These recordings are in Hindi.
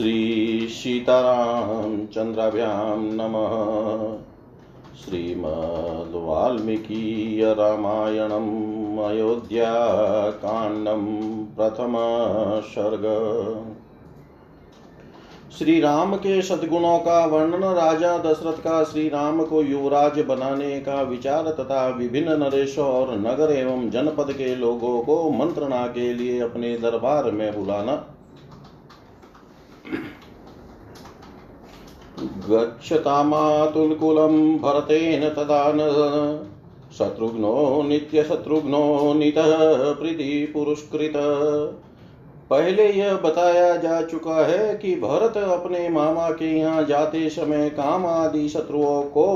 श्रीसीतारामचन्द्राभ्यां नमः। श्रीमद्वाल्मीकीयरामायणम् अयोध्याकाण्डं प्रथमसर्ग श्री राम के सद्गुणों का वर्णन, राजा दशरथ का श्री राम को युवराज बनाने का विचार तथा विभिन्न नरेशों और नगर एवं जनपद के लोगों को मंत्रणा के लिए अपने दरबार में बुलाना। गच्छतामातुलकुलं भरतेन तदा न शत्रुघ्नो नित्यशत्रुघ्नो नितः प्रीतिपुरस्कृत। पहले यह बताया जा चुका है कि भरत अपने मामा के यहाँ जाते समय काम आदि शत्रुओं को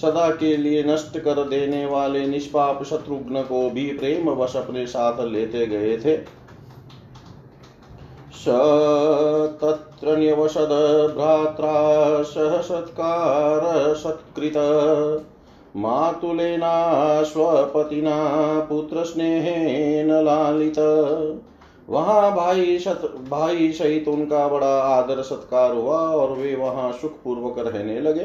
सदा के लिए नष्ट कर देने वाले निष्पाप शत्रुघ्न को भी प्रेम वश अपने साथ लेते गए थे। स तत्र न्यवसद भ्रात्रा सह सत्कार सत्कृत। मातुलेना स्वपतिना पुत्रस्नेहेन लालित। वहाँ भाई सत भाई सहित उनका बड़ा आदर सत्कार हुआ और वे वहाँ सुख पूर्वक रहने लगे।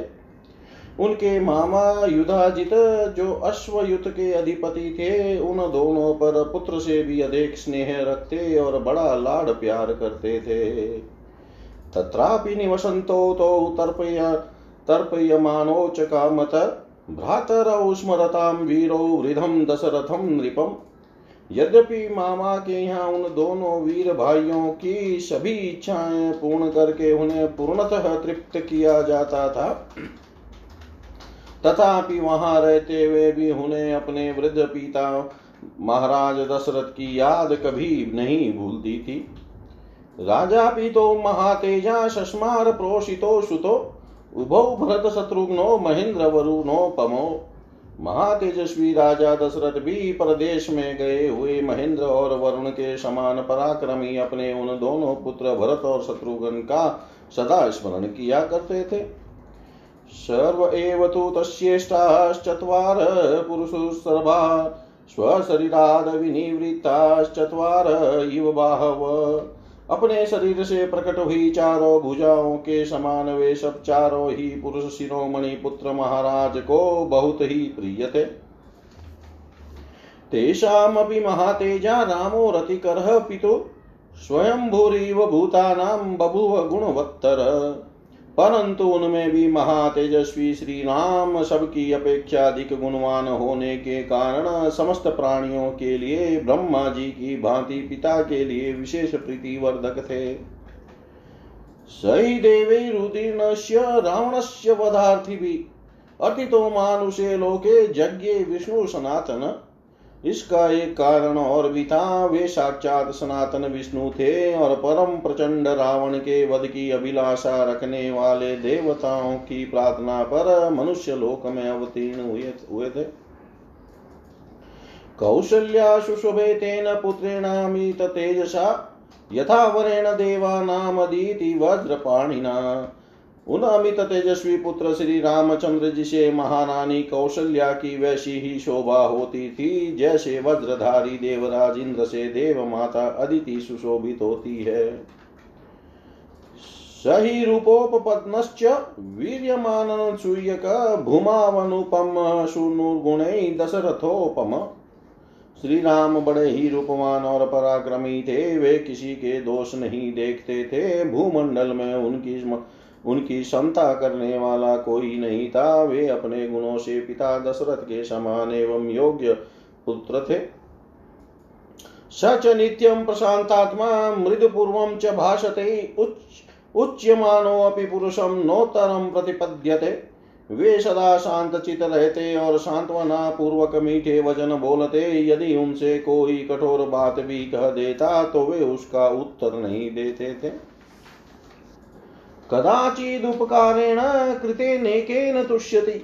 उनके मामा युधाजित, जो अश्वयुत के अधिपति थे, उन दोनों पर पुत्र से भी अधिक स्नेह रखते और बड़ा लाड प्यार करते थे। तत्रापि निवसंतो तो तर्पय तर्पयमानोच कामत, भ्रातरौ स्मरताम वीरो वृद्धम दशरथम नृपम। यद्यपि मामा के यहाँ उन दोनों वीर भाइयों की सभी इच्छाएँ पूर्ण करके उन्हें पूर्णतः तृप्त किया जाता था तथापि वहाँ रहते हुए भी उन्हें अपने वृद्ध पिता महाराज दशरथ की याद कभी नहीं भूलती थी। राजा पितो महातेजा शस्मार प्रोषितो सुतो उभौ भरत शत्रुघ्नो महेंद्र वरुणो पमो। महातेजस्वी राजा दशरथ भी प्रदेश में गए हुए महेंद्र और वरुण के समान पराक्रमी अपने उन दोनों पुत्र भरत और शत्रुघ्न का सदा स्मरण किया करते थे। सर्व एव तु तस्येष्टाश्चत्वार इव बाहव। अपने शरीर से प्रकट हुई चारों भुजाओं के समान वे सब चारों ही पुरुष शिरोमणि पुत्र महाराज को बहुत ही प्रिय थे तेषामपि महातेजा रामो रतिकरः पितु, स्वयंभूरिव भूतानां बभुव गुणवत्तर। परंतु उनमें भी महातेजस्वी श्री राम सबकी अपेक्षा अधिक गुणवान होने के कारण समस्त प्राणियों के लिए, ब्रह्मा जी की भांति पिता के लिए विशेष प्रीतिवर्धक थे। सही देवैरुदीर्णस्य रावणस्य वधार्थिभिः अतितो मानुषे लोके, यज्ञे विष्णु सनातन इसका एक कारण और भी था। वे साक्षात सनातन विष्णु थे और परम प्रचंड रावण के वध की अभिलाषा रखने वाले देवताओं की प्रार्थना पर मनुष्य लोक में अवतीर्ण हुए हुए थे। कौशल्या सुशुभे तेन पुत्रेणामित तेजसा यथा वरेण देवानामदीति वज्रपाणिना। उन अमित तेजस्वी पुत्र श्री रामचंद्र जी से महारानी कौशल्या की वैसी ही शोभा होती थी, जैसे वज्रधारी देवराज इंद्र से देव माता अदिति सुशोभित होती है। सही रूपोपपत्नश्च वीर्यमान सूयक भूमावनुपम सुनुर्गुण दशरथोपम। श्री राम बड़े ही रूपवान और पराक्रमी थे, वे किसी के दोष नहीं देखते थे। भूमंडल में उनकी उनकी क्षमता करने वाला कोई नहीं था। वे अपने गुणों से पिता दशरथ के समान एवं योग्य पुत्र थे। सच नित्यम प्रशांतात्मा, मृदपूर्व च भाषते, उच्च उच्यमानो अपि पुरुषम नोत्तरम प्रतिपद्यते। वे सदा शांत चित रहते और सांत्वना पूर्वक मीठे वचन बोलते। यदि उनसे कोई कठोर बात भी कह देता तो वे उसका उत्तर नहीं देते थे। कदाचिदुपकारेण कृते नेकेन तुष्यति।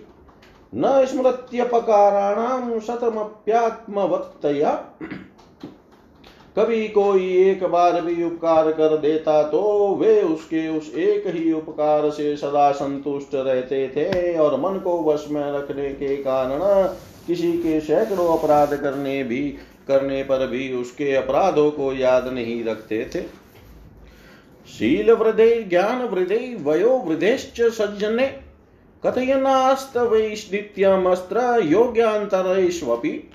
न स्मृत्यपकाराणां शतमप्यात्मवत्तया कभी कोई एक बार भी उपकार कर देता तो वे उसके उस एक ही उपकार से सदा संतुष्ट रहते थे और मन को वश में रखने के कारण किसी के सैकड़ों अपराध करने भी, करने पर भी उसके अपराधों को याद नहीं रखते थे। शील वृद्धे ज्ञान वृद्धे वयो वृद्धेश्च सज्जने। कथयनास्तवैश्नित्यमस्त्र योग्यांतरेष्वपि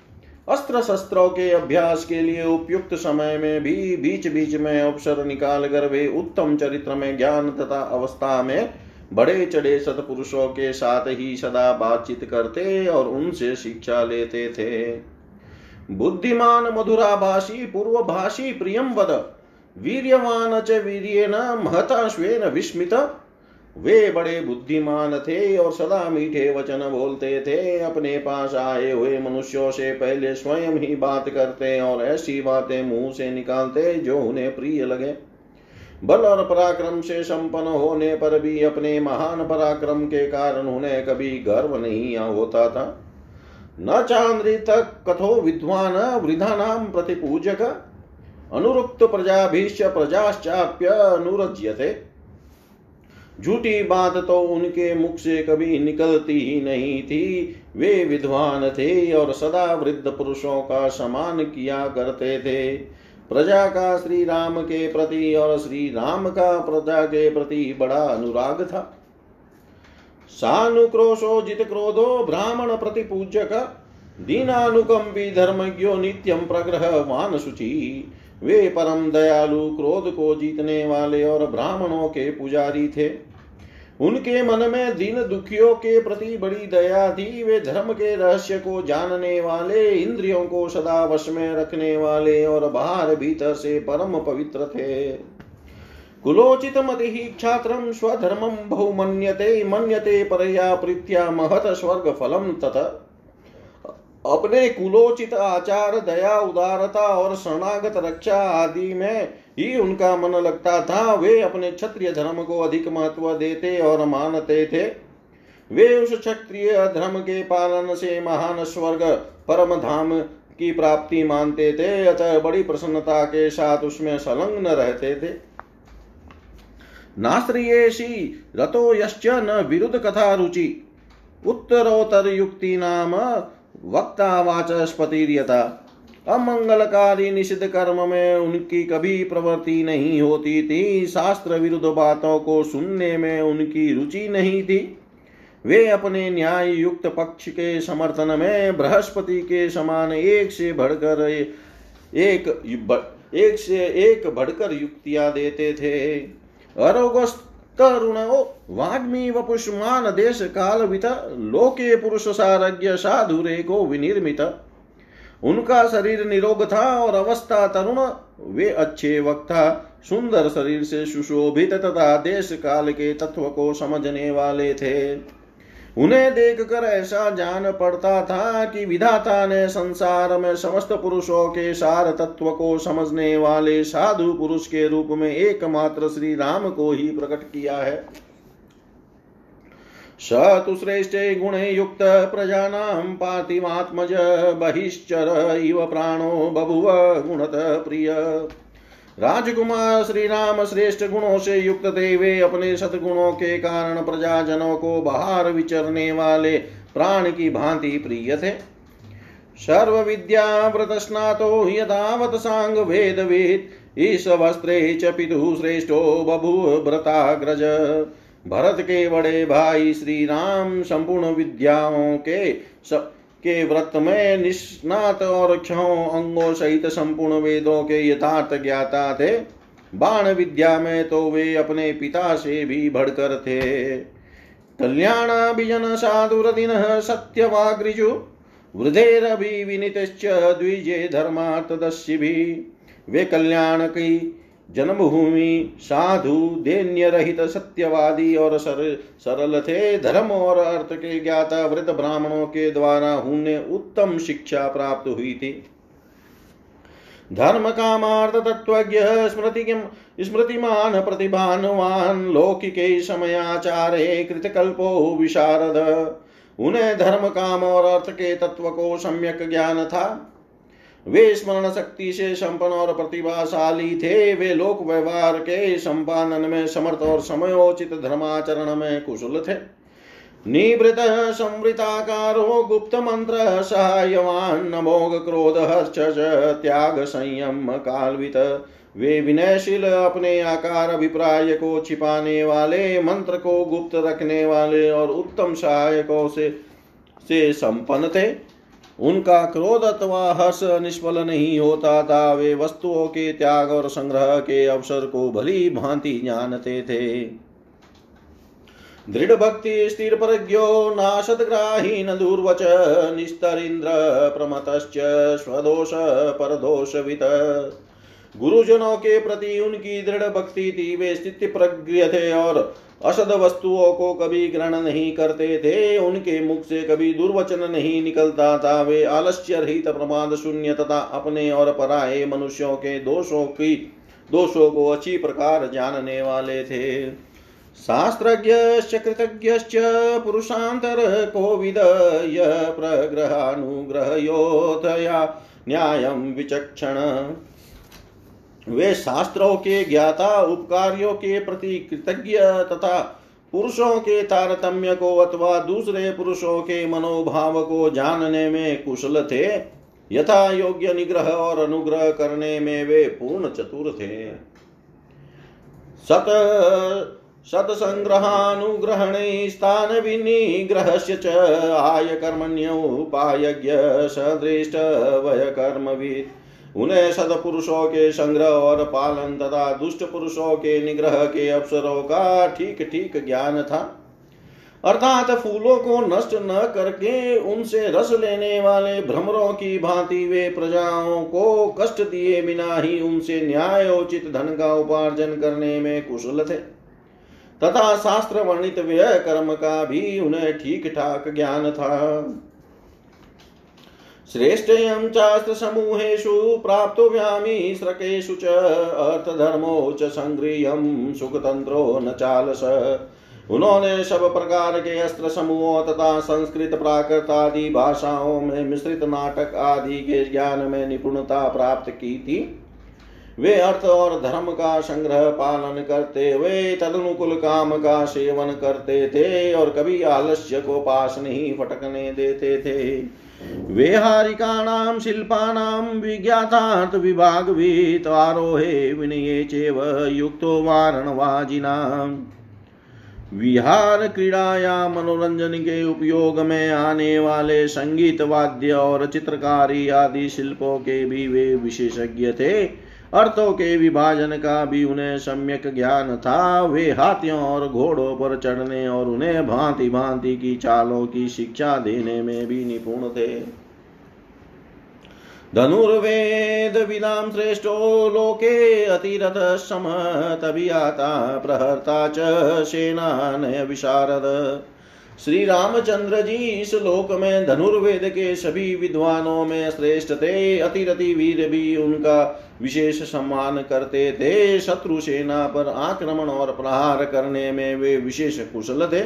अस्त्र शस्त्रों के अभ्यास के लिए उपयुक्त समय में भी बीच बीच में अवसर निकाल कर वे उत्तम चरित्र में ज्ञान तथा अवस्था में बड़े चढ़े सतपुरुषों के साथ ही सदा बातचीत करते और उनसे शिक्षा लेते थे। बुद्धिमान मधुराभाषी, पूर्वभाषी प्रियम वद। वीर्यवान च वीर्येन महता स्वेन विस्मित। वे बड़े बुद्धिमान थे और सदा मीठे वचन बोलते थे। अपने पास आए हुए मनुष्यों से पहले स्वयं ही बात करते और ऐसी बातें मुँह से निकालते जो उन्हें प्रिय लगे। बल और पराक्रम से संपन्न होने पर भी अपने महान पराक्रम के कारण उन्हें कभी गर्व नहीं होता था। न चांद्रित कथो विद्वान वृद्धा नाम प्रतिपूजक। अनुरुक्त प्रजाभीश्च प्रजाश्चाप्य अनुरज्यते। झूठी बात तो उनके मुख से कभी निकलती ही नहीं थी। वे विद्वान थे और सदा वृद्ध पुरुषों का समान किया करते थे। प्रजा का श्री राम के प्रति और श्री राम का प्रजा के प्रति बड़ा अनुराग था। सानुक्रोशो जित क्रोधो ब्राह्मण प्रतिपूजक दीनानुकंपी धर्मज्ञो नित्यम प्रग्रह मान शुचि वे परम दयालु, क्रोध को जीतने वाले और ब्राह्मणों के पुजारी थे। उनके मन में दीन दुखियों के प्रति बड़ी दया थी। वे धर्म के रहस्य को जानने वाले, इंद्रियों को सदा वश में रखने वाले और बाहर भीतर से परम पवित्र थे। कुलोचित मति क्षात्र स्वधर्म बहुमन्यते, मन्यते परया प्रीत्या महत स्वर्ग फलम तथा अपने कुलोचित आचार, दया, उदारता और शरणागत रक्षा आदि में ही उनका मन लगता था। वे अपने क्षत्रिय धर्म को अधिक महत्व देते और मानते थे। वे उस क्षत्रिय धर्म के पालन से महान स्वर्ग, परम धाम की प्राप्ति मानते थे। अतः बड़ी प्रसन्नता के साथ उसमें संलग्न रहते थे। नाश्रियेशी रतो यश्च न विरुद्ध कथा रुचि। उत्तरोत्तर युक्ति नाम वक्ता वाचस्पतिर्यथा अमंगलकारी निषिद्ध कर्म में उनकी कभी प्रवृत्ति नहीं होती थी। शास्त्र विरुद्ध बातों को सुनने में उनकी रुचि नहीं थी। वे अपने न्याय युक्त पक्ष के समर्थन में बृहस्पति के समान एक से बढ़कर एक एक से एक बढ़कर युक्तियाँ देते थे। अरोगस्त करुणो वाग्मी वपुष्मान देश काल वित लोके पुरुष सारज्ञ साधुरे को विनिर्मित। उनका शरीर निरोग था और अवस्था तरुण, वे अच्छे वक्ता सुंदर शरीर से सुशोभित तथा देश काल के तत्व को समझने वाले थे। उन्हें देखकर ऐसा जान पड़ता था कि विधाता ने संसार में समस्त पुरुषों के सार तत्व को समझने वाले साधु पुरुष के रूप में एकमात्र श्री राम को ही प्रकट किया है। स तु श्रेष्ठे गुणे युक्त प्रजानां पार्थिवात्मज बहिश्चर इव प्राणो बभुव गुणत प्रिय। राजकुमार श्री राम श्रेष्ठ गुणों से युक्त थे, वे अपने सतगुणों के कारण प्रजाजनों को बाहर विचरने वाले प्राण की भांति प्रिय थे। सर्व विद्या व्रत स्नातो यदावत सांग वेद वेद इस वस्त्रे च पितु श्रेष्ठो बभु व्रताग्रज। भरत के बड़े भाई श्री राम संपूर्ण विद्याओं के के व्रत में निष्णात और क्षो अंगों सहित संपूर्ण वेदों के यथार्थ ज्ञाता थे। बाण विद्या में तो वे अपने पिता से भी बढ़कर थे। कल्याणाभिजन साधुरदिन सत्यवाग्रिजु वृद्धेरभि विनितश्च द्विजे धर्मार्थदस्यि भी वे कल्याण की जन्मभूमि साधु दैन्य रहित सत्यवादी और सर, सरल थे धर्म और अर्थ के ज्ञाता वृद्ध ब्राह्मणों के द्वारा उन्हें उत्तम शिक्षा प्राप्त हुई थी। धर्म कामार्थ तत्वज्ञ स्मृति स्मृतिमान प्रतिभानुवान लौकिके समयाचारे कृतकल्पो विशारद। उन्हें धर्म काम और अर्थ के तत्व को सम्यक ज्ञान था। वे स्मरण शक्ति से संपन्न और प्रतिभाशाली थे। वे लोक व्यवहार के संपादन में समर्थ और समयोचित धर्माचरण में कुशल थे। निवृत संवृताकारो गुप्त मंत्र सहायवान नमोग क्रोध हर्ष त्याग, संयम, कालवित। वे विनयशील अपने आकार, अभिप्राय को छिपाने वाले, मंत्र को गुप्त रखने वाले और उत्तम सहायकों से से संपन्न थे। उनका क्रोध अथवा हर्ष निष्फल नहीं होता था। वे वस्तुओं के त्याग और संग्रह के अवसर को भली भांति जानते थे। दृढ़ भक्ति, स्थिर प्रज्ञो, नाशदग्राही न दुर्वच निस्तरिंद्र प्रमतश्च, स्वदोष, परदोषवित। गुरुजनों के प्रति उनकी दृढ़ भक्ति थी। वे स्थिति प्रज्ञ थे और असद वस्तुओं को कभी ग्रहण नहीं करते थे, उनके मुख से कभी दुर्वचन नहीं निकलता था। वे आलस्य रहित प्रमाद शून्य तथा अपने और पराये मनुष्यों के दोषों की, दोषों को अच्छी प्रकार जानने वाले थे। शास्त्रज्ञश्च, कृतज्ञश्च पुरुषान्तर कोविद य प्रग्रहानुग्रहयोतया न्यायं विचक्षण। वे शास्त्रों के ज्ञाता, उपकारियों के प्रति कृतज्ञ तथा पुरुषों के तारतम्य को अथवा दूसरे पुरुषों के मनोभाव को जानने में कुशल थे। यथा योग्य निग्रह और अनुग्रह करने में वे पूर्ण चतुर थे। सत सत्सङ्ग्रहानुग्रहणे स्थानविनिग्रहस्य च आयकर्मण्योपायज्ञ सदृष्टवयकर्मवित् उन्हें सदपुरुषों के संग्रह और पालन तथा दुष्ट पुरुषों के निग्रह के अवसरों का ठीक ठीक ज्ञान था। अर्थात फूलों को नष्ट न करके उनसे रस लेने वाले भ्रमरों की भांति वे प्रजाओं को कष्ट दिए बिना ही उनसे न्यायोचित धन का उपार्जन करने में कुशल थे। तथा शास्त्र वर्णित व्यय कर्म का भी उन्हें ठीक ठाक ज्ञान था। श्रेष्ठयं चास्त्रसमूहेषु प्राप्तव्यामि स्रकेषु च अर्थधर्मो च सुखतंत्रो न चालस। उन्होंने सब प्रकार के अस्त्र समूहों तथा संस्कृत प्राकृत आदि भाषाओं में मिश्रित नाटक आदि के ज्ञान में निपुणता प्राप्त की थी। वे अर्थ और धर्म का संग्रह पालन करते हुए तदनुकूल काम का सेवन करते थे और कभी आलस्य को पास नहीं फटकने देते थे। वेहारिकाणां शिल्पानां विज्ञातार्थविभागवित् आरोहे विनये चेव युक्तो वारणवाजिनाम् विहार क्रीड़ा या मनोरंजन के उपयोग में आने वाले संगीत वाद्य और चित्रकारी आदि शिल्पों के भी वे विशेषज्ञ थे। अर्थों के विभाजन का भी उन्हें सम्यक ज्ञान था। वे हाथियों और घोड़ों पर चढ़ने और उन्हें भांति भांति की चालों की शिक्षा देने में भी निपुण थे। धनुर्वेद विदाम श्रेष्ठो लोके अतिरथ सम तबियाता प्रहर्ता च सेनानय विशारद। श्री रामचंद्र जी इस लोक में धनुर्वेद के सभी विद्वानों में श्रेष्ठ थे, अतिरति वीर भी उनका विशेष सम्मान करते थे। शत्रु सेना पर आक्रमण और प्रहार करने में वे विशेष कुशल थे।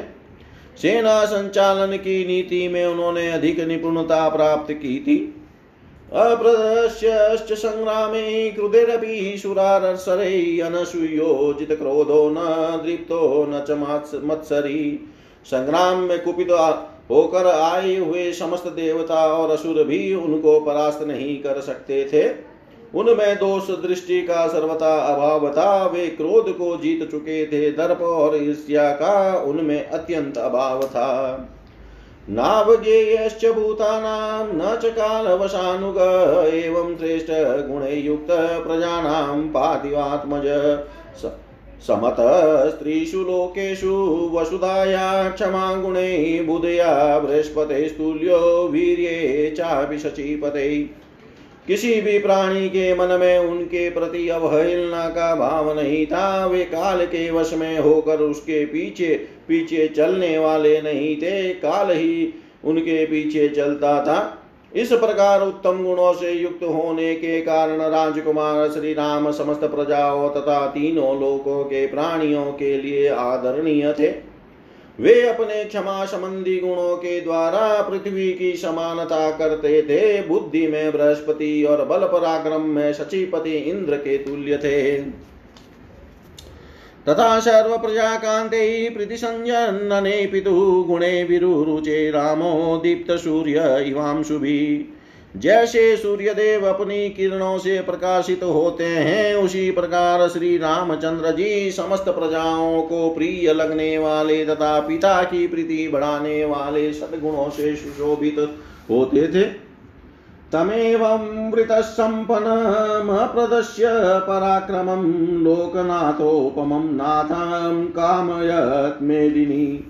सेना संचालन की नीति में उन्होंने अधिक निपुणता प्राप्त की थी। अप्रदश्यश्च सङ्ग्रामे कृतिरपि सुरारसरै अनसूयोजित क्रोधो न दृप्तो न च मत्सरी। संग्राम में कुपित होकर आए हुए समस्त देवता और असुर भी उनको परास्त नहीं कर सकते थे। उनमें दोष दृष्टि का सर्वथा अभाव था। वे क्रोध को जीत चुके थे। दर्प और ईर्ष्या का उनमें अत्यंत अभाव था। नावज्ञेयश्च भूतानां न च कालवशानुग एवं श्रेष्ठ गुणे युक्त प्रजानां पातिवात्मज। समत स्त्रीषु लोकेषु वसुधाया क्षमा गुणे बुधया बृहस्पते स्तुल्यो वीर्ये चापि शचीपते। किसी भी प्राणी के मन में उनके प्रति अवहेलना का भाव नहीं था, वे काल के वश में होकर उसके पीछे पीछे चलने वाले नहीं थे, काल ही उनके पीछे चलता था। इस प्रकार उत्तम गुणों से युक्त होने के कारण राजकुमार श्री राम समस्त प्रजाओं तथा तीनों लोकों के प्राणियों के लिए आदरणीय थे। वे अपने क्षमा संबंधी गुणों के द्वारा पृथ्वी की समानता करते थे। बुद्धि में बृहस्पति और बल पराक्रम में शचीपति इंद्र के तुल्य थे। तथा सर्व प्रजा कांते प्रीति संजनने पितु गुणे विरुरुचे रामो दीप्त सूर्य इवांशुभि। जैसे सूर्य देव अपनी किरणों से प्रकाशित होते हैं, उसी प्रकार श्री रामचंद्र जी समस्त प्रजाओं को प्रिय लगने वाले तथा पिता की प्रीति बढ़ाने वाले सदगुणों से सुशोभित होते थे। तमेवं वृतसम्पन्नमप्रदश्य पराक्रमं लोकनाथोपमं नाथं कामयत् मेदिनी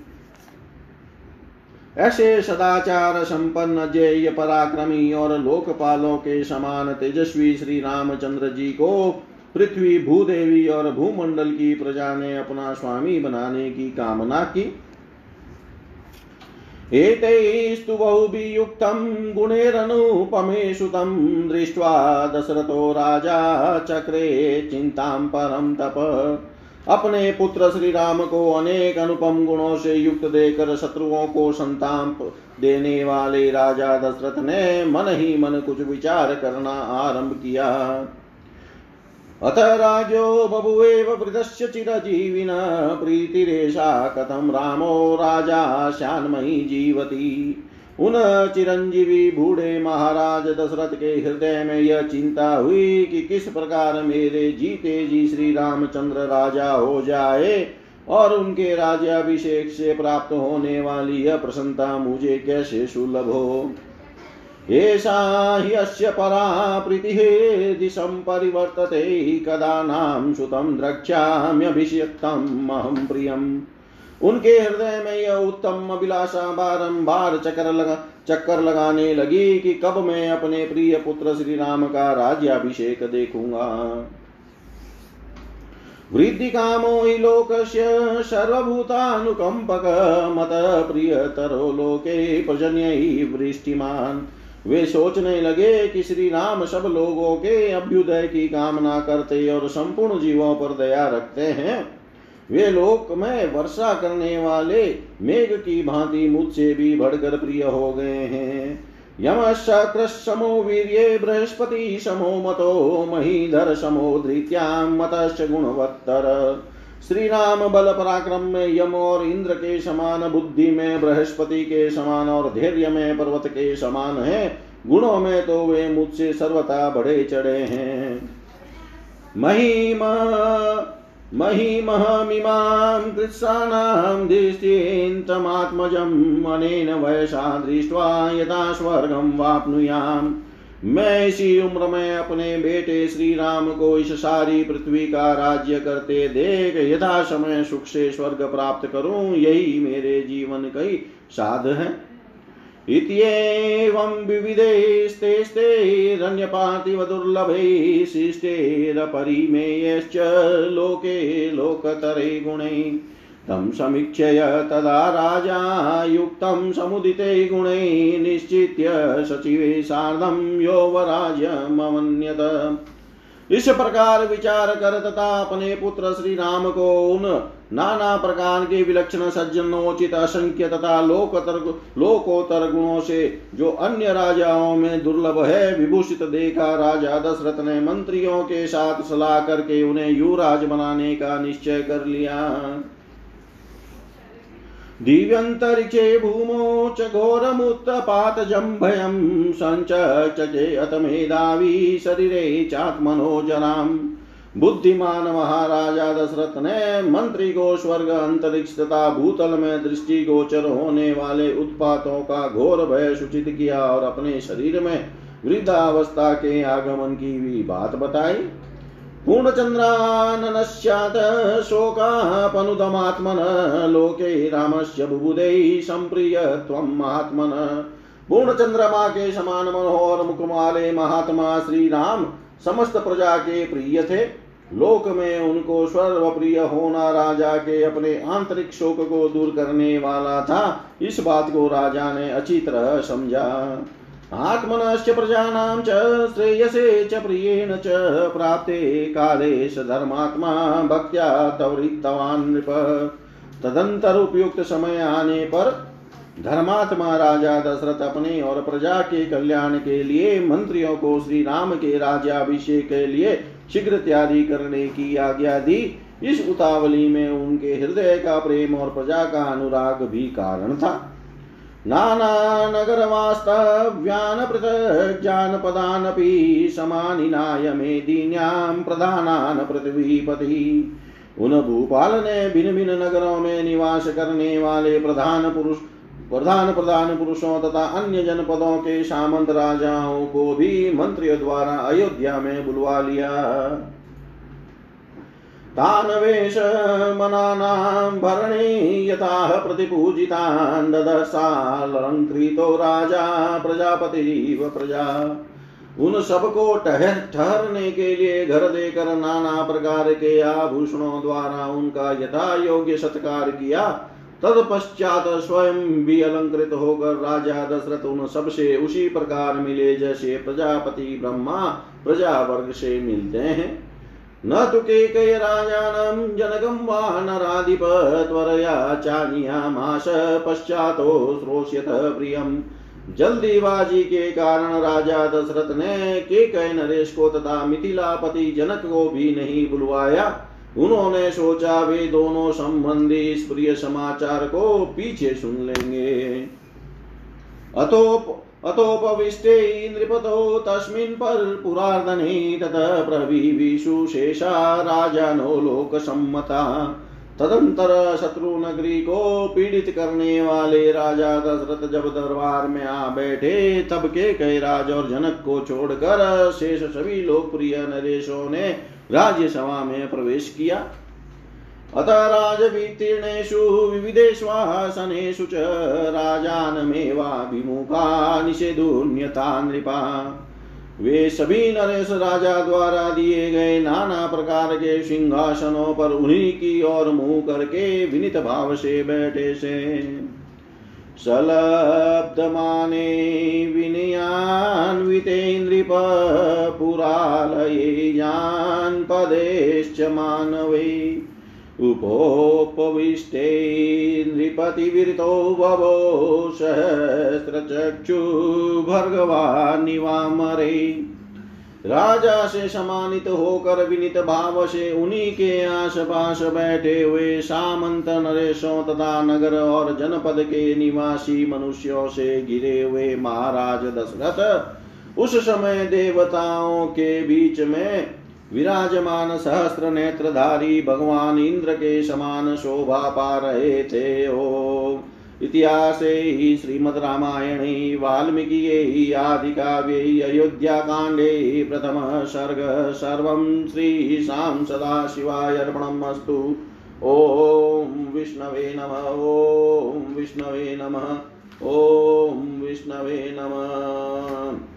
ऐसे सदाचार संपन्न जय पराक्रमी और लोकपालों के समान तेजस्वी श्री रामचंद्र जी को पृथ्वी भूदेवी और भूमंडल की प्रजा ने अपना स्वामी बनाने की कामना की। एतैस्तु बहुभियुक्तं गुणैरनुपमेषु तं दृष्ट्वा दशरथो राजा चक्रे चिन्तां परं तप। अपने पुत्र श्री राम को अनेक अनुपम गुणों से युक्त देकर शत्रुओं को संताप देने वाले राजा दशरथ ने मन ही मन कुछ विचार करना आरंभ किया। अथ राजो बभुवेव वृदस्य चिरजीविन प्रीतिरेषा कथम रामो राजा श्यान्मयी जीवती। उन चिरंजीवी बूढ़े महाराज दशरथ के हृदय में यह चिंता हुई कि किस प्रकार मेरे जीते जी श्री रामचंद्र राजा हो जाए और उनके राज्याभिषेक से प्राप्त होने वाली यह प्रसन्नता मुझे कैसे सुलभ हो? एषा हि अस्य परा प्रीतिः दिशं परिवर्तते कदा नाम सुतं द्रक्ष्याम्यभिषिक्तम् अहं प्रियम्। उनके हृदय में यह उत्तम अभिलाषा बारंबार चक्कर लगा चक्कर लगाने लगी कि कब मैं अपने प्रिय पुत्र श्री राम का राज्याभिषेक देखूँगा। वृद्धि कामो हि लोकस्य सर्वभूतानुकंपक मत प्रियतरो लोके प्रजन्य वृष्टिमान। वे सोचने लगे कि श्री राम सब लोगों के अभ्युदय की कामना करते और संपूर्ण जीवों पर दया रखते हैं। वे लोक में वर्षा करने वाले मेघ की भांति मुझसे भी बढ़कर प्रिय हो गए हैं। यमशक्रमो वीर्ये बृहस्पति समो मतो महीधर समो धृत्याम मतश्च गुणवत्तर। श्री राम बल पराक्रम में यम और इंद्र के समान बुद्धि में, बृहस्पति के समान और धैर्य में, पर्वत के समान है। गुणों में तो वे मुझसे सर्वथा बड़े चढ़े हैं। महिमा महिमहमिमां कृत्सानां दृष्टिन्तमात्मजम् अनेन वयसा दृष्ट्वा यदा स्वर्गं वाप्नुयाम्। मैं इसी उम्र में अपने बेटे श्री राम को इस सारी पृथ्वी का राज्य करते देख यथा समय सुख से स्वर्ग प्राप्त करूँ, यही मेरे जीवन कई साध है। इत्येवं विविधैस्तेस्तैरन्यपार्थिव दुर्लभैः शिष्टैरपरिमेयश्च लोके लोकतरे गुणै तं समीक्षय तदा राजा समुदिते गुणै निश्चित्य सचिवे सार्धं यौवराज्यमवन्यत इस प्रकार विचार कर तथा अपने पुत्र श्री राम को उन नाना प्रकार के विलक्षण सज्जनोचित असंख्य तथा लोकोतर लोकोत्तर गुणों से जो अन्य राजाओं में दुर्लभ है, विभूषित देखा राजा दशरथ ने मंत्रियों के साथ सलाह करके उन्हें युवराज बनाने का निश्चय कर लिया। दिव्यन्तरिक्षे भूमौ च घोरमुत्तपातजं भयं सञ्चचे मेधावी शरीरे चात्मनो जनाम्। बुद्धिमान महाराजा दशरथ ने मंत्री को स्वर्ग अंतरिक्ष तथा भूतल में दृष्टि गोचर होने वाले उत्पातों का घोर भय सूचित किया और अपने शरीर में वृद्धावस्था के आगमन की भी बात बताई। पूर्णचन्द्राननस्यात् शोकापनुदमात्मन। लोके रामस्य बुबुधे संप्रिय त्वं महात्मन पूर्ण चंद्रमा के समान मनोहर मुखमाले महात्मा श्री राम समस्त प्रजा के प्रिय थे। लोक में उनको सर्व प्रिय होना राजा के अपने आंतरिक शोक को दूर करने वाला था। इस बात को राजा ने अच्छी तरह समझा। आत्मनश्च प्रजानां च, श्रेयसे च, प्रियेण च, प्राप्ते काले धर्मात्मा भक्त्या त्वरितवान् नृप। तदंतर उपयुक्त समय आने पर धर्मात्मा राजा, दशरथ अपने और प्रजा के कल्याण के लिए, मंत्रियों को श्री राम के राज्याभिषेक के लिए शीघ्र तैयारी करने की आज्ञा दी। इस उतावली में उनके हृदय का प्रेम और प्रजा का अनुराग भी कारण था। नानानगरवास्तव्यान् पृथग्जानपदानपि समानिनाय मेदिन्यां प्रधानान् पृथ्वीपति। उन भूपाल ने भिन्न भिन्न नगरों में निवास करने वाले प्रधान पुरुष प्रधान प्रधान पुरुषों तथा अन्य जनपदों के सामंत राजाओं को भी मंत्रियों द्वारा अयोध्या में बुलवा लिया। तानवेश मनानां भरणे यथा प्रतिपूजितान् ददशालङ्कृतो राजा प्रजापतिव प्रजा। उन सबको ठहर ठहरने के लिए घर देकर नाना प्रकार के आभूषणों द्वारा उनका यथा योग्य सत्कार किया। तत्पश्चात स्वयं भी अलंकृत होकर राजा दशरथ उन सबसे उसी प्रकार मिले जैसे प्रजापति ब्रह्मा प्रजा वर्ग से मिलते हैं। न तु केकय राजानं जनकं वा नराधिप चानियामाश पश्चातो श्रोष्यत प्रियम् जल्दीबाजी के कारण राजा दशरथ ने के कह नरेश को तथा मिथिलापति जनक को भी नहीं बुलवाया। उन्होंने सोचा, वे दोनों संबंधी प्रिय समाचार को पीछे सुन लेंगे। अतोप अतोपविष्टे नृपतो तस्मिन् पर पुरार्दने ततः प्रविविषु शेषा राजानो लोकसम्मता। तदंतर शत्रु नगरी को पीड़ित करने वाले राजा दशरथ जब दरबार में आ बैठे, तब के कई राज और जनक को छोड़कर शेष सभी लोकप्रिय नरेशों ने राज्य सभा में प्रवेश किया। अतः राजवितीर्णेषु विविधेष्वासनेषु च राजानमेवाभिमुखा निषेधुन्यता नृपा। वे सभी नरेश राजा द्वारा दिए गए नाना प्रकार के सिंहासनों पर उन्हीं की ओर मुँह करके विनित भाव से बैठे से सलब्धमाने विनयान्वितेन्द्रिप पुरालये यान् पदेश्च मानवे। उपोपविष्टे नृपतिविरतो बभो सहस्रचक्षु भर्गवानिवामरे राजा से सम्मानित होकर विनित भाव से उन्हीं के आस पास बैठे हुए सामंत नरेशों तथा नगर और जनपद के निवासी मनुष्यों से घिरे हुए महाराज दशरथ उस समय देवताओं के बीच में विराजमान सहस्त्र नेत्रधारी भगवान इंद्र के समान शोभा पा रहे थे ओ इतिहासे हि श्रीमद्रामायणे, वाल्मीकिये आदिकाव्ये अयोध्याकाण्डे प्रथमः सर्ग। सर्वं श्रीशां सदाशिवाय अर्पणम् अस्तु। ॐ विष्णवे नम, ॐ विष्णवे नमः, ॐ विष्णवे नमः।